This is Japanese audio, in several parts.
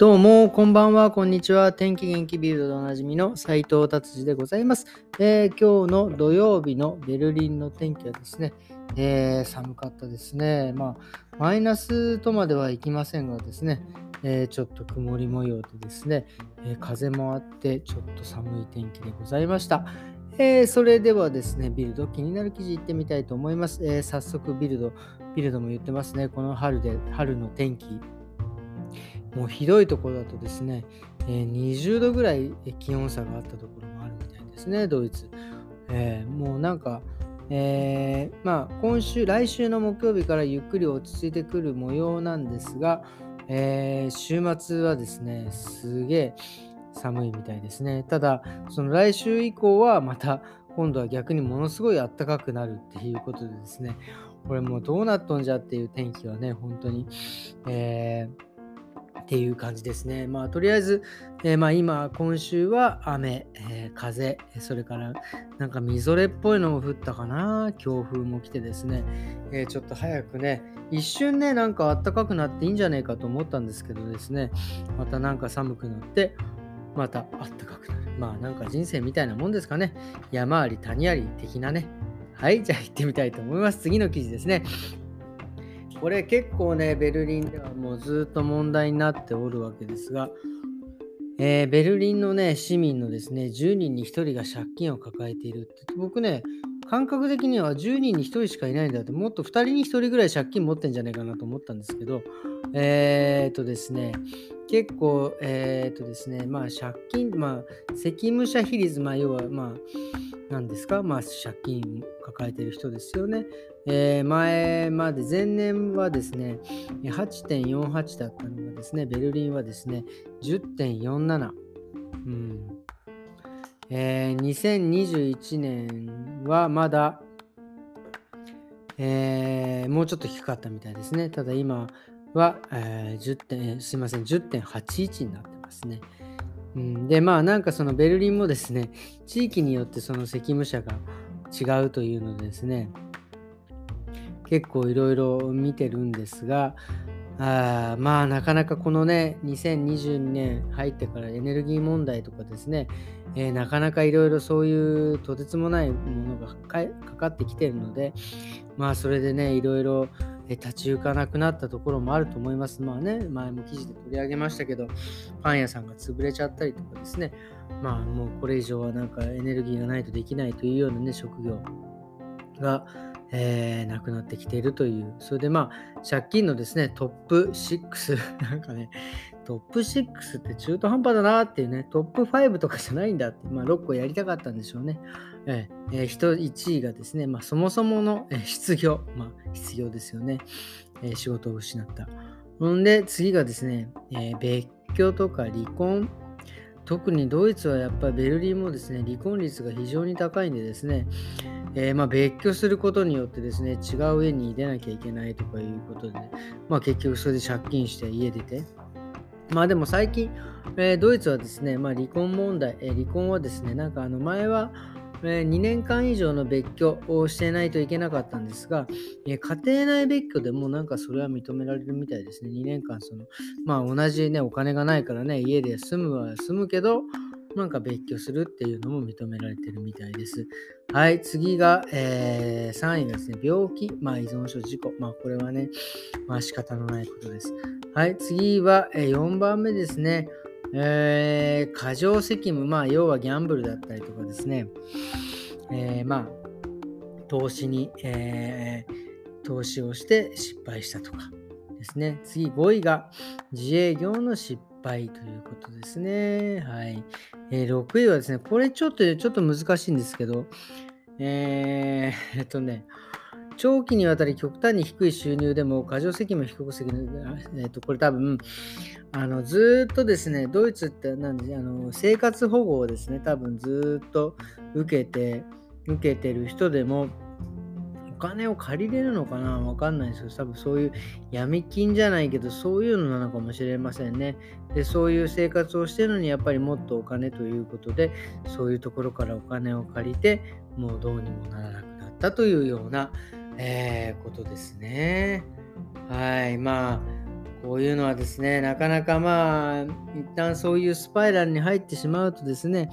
どうも、こんばんは、こんにちは。天気元気ビルドでおなじみの斉藤達治でございます、えー、今日の土曜日のベルリンの天気はですね、えー、寒かったですね。まあ、マイナスとまではいきませんがですね、えー、ちょっと曇り模様でですね、え風もあってちょっと寒い天気でございました。えー、それではですね、ビルド、気になる記事いってみたいと思います。え、早速ビルド、ビルドも言ってますね。この春で、春の天気、もうひどいところだとですね、え、20度ぐらい気温差があったところもあるみたいですね、ドイツ。えー、もうなんか、えー、まあ今週、来週の木曜日からゆっくり落ち着いてくる模様なんですが、えー、週末はですね、すげえ寒いみたいですね。ただ、その来週以降はまた今度は逆にものすごい暖かくなるっていうことでですね、これもうどうなっとんじゃっていう天気はね、本当に、えーっていう感じですね。まあ、とりあえず、えー、まあ、今、今週は雨、えー、風、それからなんかみぞれっぽいのも降ったかな、強風も来てですね、えー、ちょっと早くね、一瞬ね、なんか暖かくなっていいんじゃないかと思ったんですけどですね、またなんか寒くなって、また暖かくなる。まあなんか人生みたいなもんですかね。山あり谷あり的なね。はい、じゃあ行ってみたいと思います。次の記事ですね。これ結構ね、ベルリンではもうずっと問題になっておるわけですが、えー、ベルリンのね、市民のですね、10人に1人が借金を抱えているって、僕ね、感覚的には10人に1人しかいないんだって、もっと2人に1人ぐらい借金持ってんじゃないかなと思ったんですけど、えー、っとですね、結構、えー、っとですね、まあ借金、まあ責務者比率、まあ要は、まあ、何ですか、まあ借金抱えてる人ですよね。えー、前まで、前年はですね、8.48だったのがですね、ベルリンはですね、10.47。うんえー、2021年はまだ、えー、もうちょっと低かったみたいですね。ただ今は、えー、点、すいません、10.81になってますね。うん、で、まあなんかそのベルリンもですね、地域によってその責務者が違うというのでですね、結構いろいろ見てるんですが、あまあなかなかこのね、2022年入ってからエネルギー問題とかですね、えー、なかなかいろいろそういうとてつもないものがかかってきてるので、まあそれでね、いろいろ立ち行かなくなったところもあると思います。まあね、前も記事で取り上げましたけど、パン屋さんが潰れちゃったりとかですね、まあもうこれ以上はなんかエネルギーがないとできないというようなね、職業が、えー、なくなってきているという。それでまあ、借金のですね、トップ6、なんかね、トップ6って中途半端だなっていうね、トップ5とかじゃないんだって、まあ、6個やりたかったんでしょうね。えー、えー、人1位がですね、まあ、そもそもの、えー、失業、まあ、失業ですよね。えー、仕事を失った。ほんで、次がですね、えー、別居とか離婚。特にドイツはやっぱりベルリンもですね、離婚率が非常に高いんでですね、えー、まあ、別居することによってですね、違う家に出なきゃいけないとかいうことで、まあ、結局それで借金して家出て、まあでも最近、えー、ドイツはですね、まあ、離婚問題、えー、離婚はですね、なんかあの前は、えー、2年間以上の別居をしてないといけなかったんですが、え家庭内別居でもなんかそれは認められるみたいですね。2年間その、まあ同じね、お金がないからね、家で住むは住むけど、なんか別居するっていうのも認められてるみたいです。はい、次が、えー、3位がですね、病気、まあ依存症、事故。まあこれはね、まあ仕方のないことです。はい、次は、えー、4番目ですね、えー、過剰責務、まあ要はギャンブルだったりとかですね、えー、まあ投資に、えー、投資をして失敗したとかですね。次5位が自営業の失敗ということですね。はい。えー、6位はですね、これちょっと、ちょっと難しいんですけど、えー、えっとね、長期にわたり極端に低い収入でも過剰責務低く責任、えっと、これ多分、あのずっとですね、ドイツってなんであの生活保護をですね、多分ずっと受けて、受けてる人でも、金を借りれるのかな？わかんないですけど、多分そういう闇金じゃないけど、そういうのなのかもしれませんね。で、そういう生活をしてるのに、やっぱりもっとお金ということで、そういうところからお金を借りて、もうどうにもならなくなったというような、えー、ことですね。はい。まあ、こういうのはですね、なかなかまあ、一旦そういうスパイラルに入ってしまうとですね、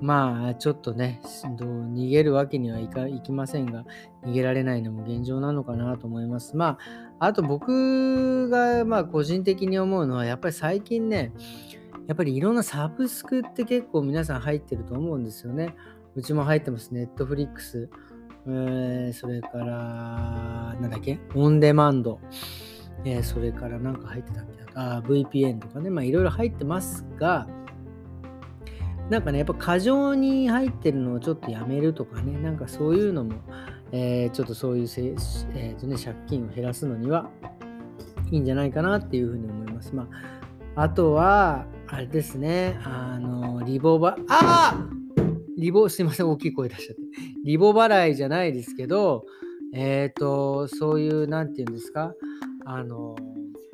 まあ、ちょっとね、逃げるわけにはいかいきませんが、逃げられないのも現状なのかなと思います。まあ、あと僕がまあ個人的に思うのは、やっぱり最近ね、やっぱりいろんなサブスクって結構皆さん入ってると思うんですよね。うちも入ってます。ネットフリックス。えー、それから、なんだっけ？オンデマンド。えー、それからなんか入ってたっけ？あ ?VPN とかね。まあいろいろ入ってますが、なんかね、やっぱ過剰に入ってるのをちょっとやめるとかね、なんかそういうのも、えー、ちょっとそういうせ、えーとね、借金を減らすのにはいいんじゃないかなっていうふうに思います。まあ、あとは、あれですね、あの、リボバ、あリボ、すいません、大きい声出しちゃって。リボ払いじゃないですけど、えっ、ー、と、そういう、なんていうんですか、あの、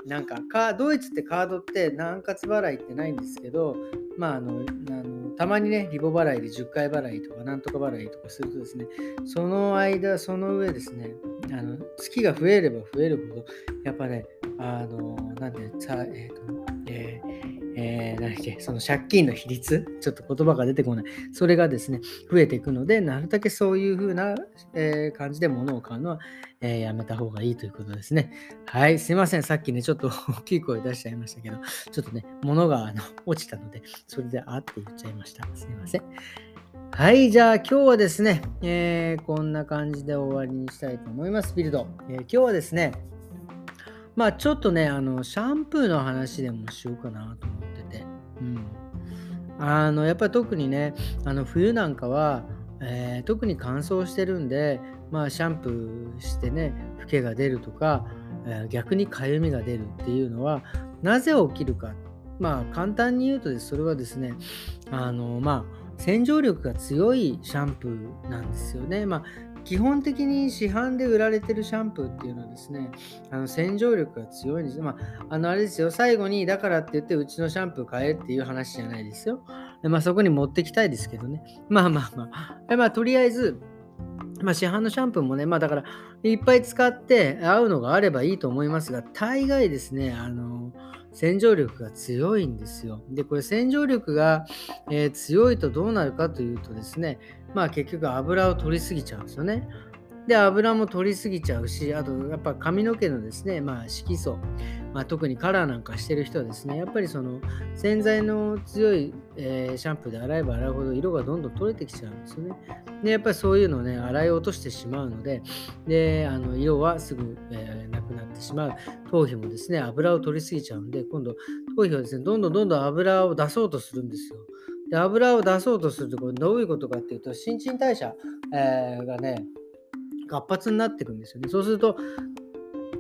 なんかかドイツってカードって何括払いってないんですけど、まああの、あのたまにね、リボ払いで10回払いとか、なんとか払いとかするとですね、その間、その上ですね、あの月が増えれば増えるほど、やっぱね、あの、なんで、さえっ、ー、と、えーえー、何だっけ、その借金の比率、ちょっと言葉が出てこない。それがですね、増えていくので、なるだけそういう風な、えー、感じで物を買うのは、えー、やめた方がいいということですね。はい、すいません。さっきね、ちょっと 大きい声出しちゃいましたけど、ちょっとね、物があの落ちたので、それであって言っちゃいました。すいません。はい、じゃあ今日はですね、えー、こんな感じで終わりにしたいと思います、ビルド。え、今日はですね、まあちょっとね、あの、シャンプーの話でもしようかなと思ってて。うん。あの、やっぱり特にね、あの冬なんかは、えー、特に乾燥してるんで、まあシャンプーしてね、フケが出るとか、えー、逆にかゆみが出るっていうのは、なぜ起きるか。まあ簡単に言うとです、それはですね、あの、まあ、洗浄力が強いシャンプーなんですよね。まあ、基本的に市販で売られてるシャンプーっていうのはですね、あの洗浄力が強いんです。まあ、あのあれですよ、最後にだからって言ってうちのシャンプー買えっていう話じゃないですよ。まあそこに持ってきたいですけどね。まあまあまあ。まあとりあえず、まあ、市販のシャンプーもね、まあだからいっぱい使って合うのがあればいいと思いますが、大概ですね、あの、洗浄力が強いんですよ。で、これ洗浄力が、えー、強いとどうなるかというとですね、まあ結局油を取りすぎちゃうんですよね。で、油も取りすぎちゃうし、あとやっぱ髪の毛のですね、まあ色素、まあ、特にカラーなんかしてる人はですね、やっぱりその洗剤の強い、えー、シャンプーで洗えば洗うほど色がどんどん取れてきちゃうんですよね。で、やっぱりそういうのをね、洗い落としてしまうので、で、あの色はすぐ、えー、くなってしまう。頭皮もですね、油を取りすぎちゃうんで、今度頭皮はですね、どんどんどんどん油を出そうとするんですよ。で油を出そうとするとこれどういうことかっていうと新陳代謝、えー、がね活発になっていくんですよね。そうすると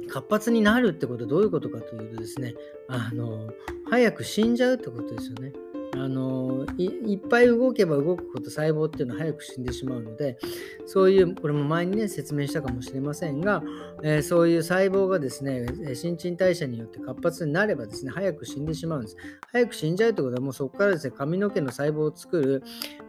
活発になるってことはどういうことかというとですねあの早く死んじゃうってことですよね。あのいっぱい動けば動くほど細胞っていうのは早く死んでしまうのでそういうこれも前にね説明したかもしれませんが、えー、そういう細胞がですね新陳代謝によって活発になればですね早く死んでしまうんです。早く死んじゃうってことはもうそこからですね髪の毛の細胞を作る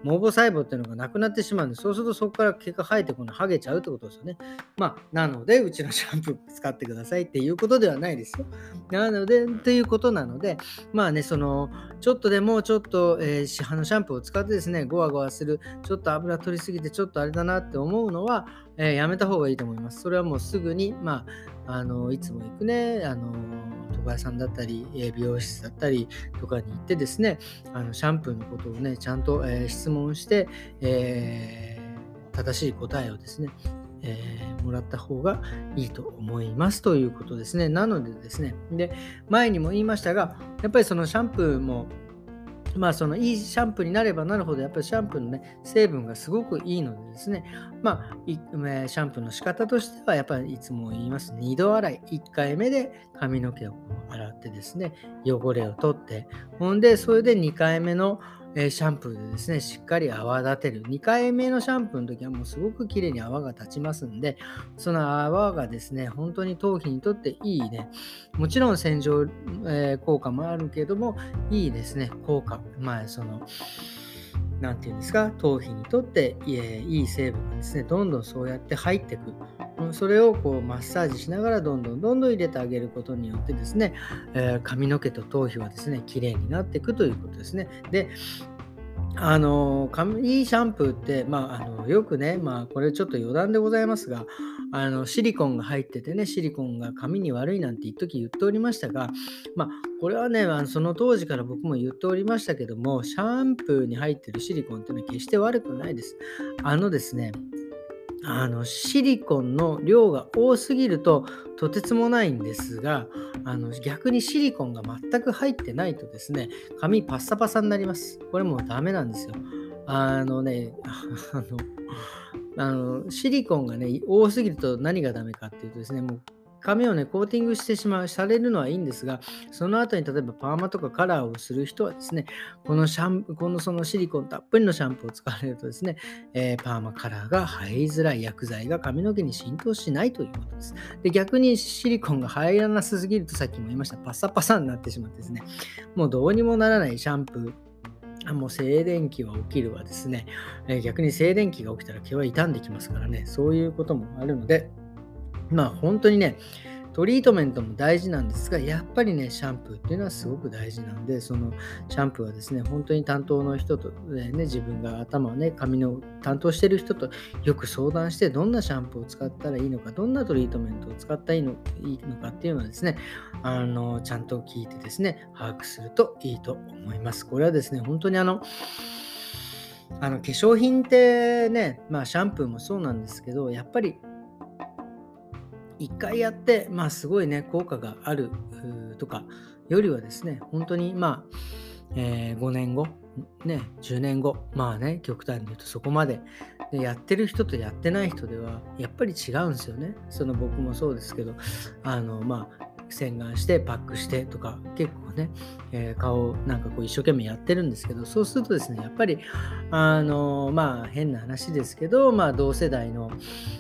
毛母細胞っていうのがなくなってしまうんです。そうするとそこから毛が生えてこないハゲちゃうってことですよね。まあなのでうちのシャンプー使ってくださいっていうことではないですよ。なのでっていうことなのでまあねそのちょっとでもちょっと、ょっとえー、市販のシャンプーを使ってですね、ゴワゴワする、ちょっと油取りすぎてちょっとあれだなって思うのは、えー、やめた方がいいと思います。それはもうすぐに、まあ、あのいつも行くね、あの床屋さんだったり、え美容室だったりとかに行ってですね、あのシャンプーのことをね、ちゃんと、えー、質問して、えー、正しい答えをですね、えー、もらった方がいいと思いますということですね。なのでですね、で、前にも言いましたが、やっぱりそのシャンプーも、まあそのいいシャンプーになればなるほどやっぱりシャンプーのね成分がすごくいいのでですね。まあシャンプーの仕方としてはやっぱりいつも言います2度洗い1回目で髪の毛を洗ってですね汚れを取って。ほんでそれで2回目のえシャンプーでですね、しっかり泡立てる。2回目のシャンプーの時はもうすごく綺麗に泡が立ちますんで、その泡がですね、本当に頭皮にとっていいね、もちろん洗浄、えー、効果もあるけども、いいですね、効果。まあ、その、何て言うんですか、頭皮にとっていい成分がですね、どんどんそうやって入ってく。それをこうマッサージしながらどんどんどんどん入れてあげることによってですね、えー、髪の毛と頭皮はですね、綺麗になっていくということですね。で、あの髪シャンプーって、まあ、あのよくね、まあ、これちょっと余談でございますが、あのシリコンが入っててね、シリコンが髪に悪いなんて一時言っておりましたが、まあ、これはね、あのその当時から僕も言っておりましたけども、シャンプーに入ってるシリコンっていうのは決して悪くないです。あのですね、あのシリコンの量が多すぎるととてつもないんですがあの逆にシリコンが全く入ってないとですね髪パッサパサになります。これもうダメなんですよ。あのね あのあのシリコンがね多すぎると何がダメかっていうとですねもう髪をね、コーティングしてしまう、されるのはいいんですが、その後に例えばパーマとかカラーをする人はですね、このシャンプ、このそのシリコンたっぷりのシャンプーを使われるとですね、えー、パーマカラーが入りづらい薬剤が髪の毛に浸透しないということです。で、逆にシリコンが入らなすぎるとさっきも言いました、パサパサになってしまってですね、もうどうにもならないシャンプー、もう静電気は起きるわですね、え、逆に静電気が起きたら毛は傷んできますからね、そういうこともあるので、まあ本当にね、トリートメントも大事なんですが、やっぱりね、シャンプーっていうのはすごく大事なんで、そのシャンプーはですね、本当に担当の人と、ね、自分が頭をね、髪の担当してる人とよく相談して、どんなシャンプーを使ったらいいのか、どんなトリートメントを使ったらいいのいいのかっていうのはですね、あの、ちゃんと聞いてですね、把握するといいと思います。これはですね、本当にあの、あの化粧品ってね、まあシャンプーもそうなんですけど、やっぱり1回やって、まあ、すごいね、効果があるとかよりはですね、本当に、まあ、えー、5年後、ね、10年後、まあね、極端に言うとそこまででやってる人とやってない人では、やっぱり違うんですよね。その僕もそうですけど、あの、まあ、洗顔してパックしてとか結構ね、えー、顔なんかこう一生懸命やってるんですけどそうするとですねやっぱりあのまあ変な話ですけどまあ同世代の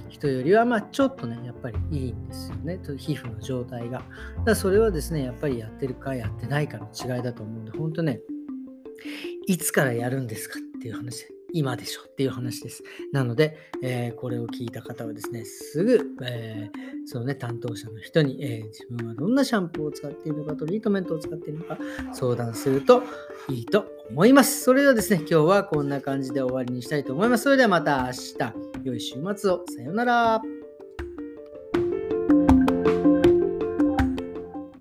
人よりはまあちょっとねやっぱりいいんですよね。皮膚の状態が。だそれはですねやっぱりやってるかやってないかの違いだと思うんで本当ねいつからやるんですかっていう話今でしょっていう話です。なので、えー、これを聞いた方はですね、すぐ、えー、そのね、担当者の人に、えー、自分はどんなシャンプーを使っているのか、トリートメントを使っているのか、相談するといいと思います。それではですね、今日はこんな感じで終わりにしたいと思います。それではまた明日、良い週末を。さようなら。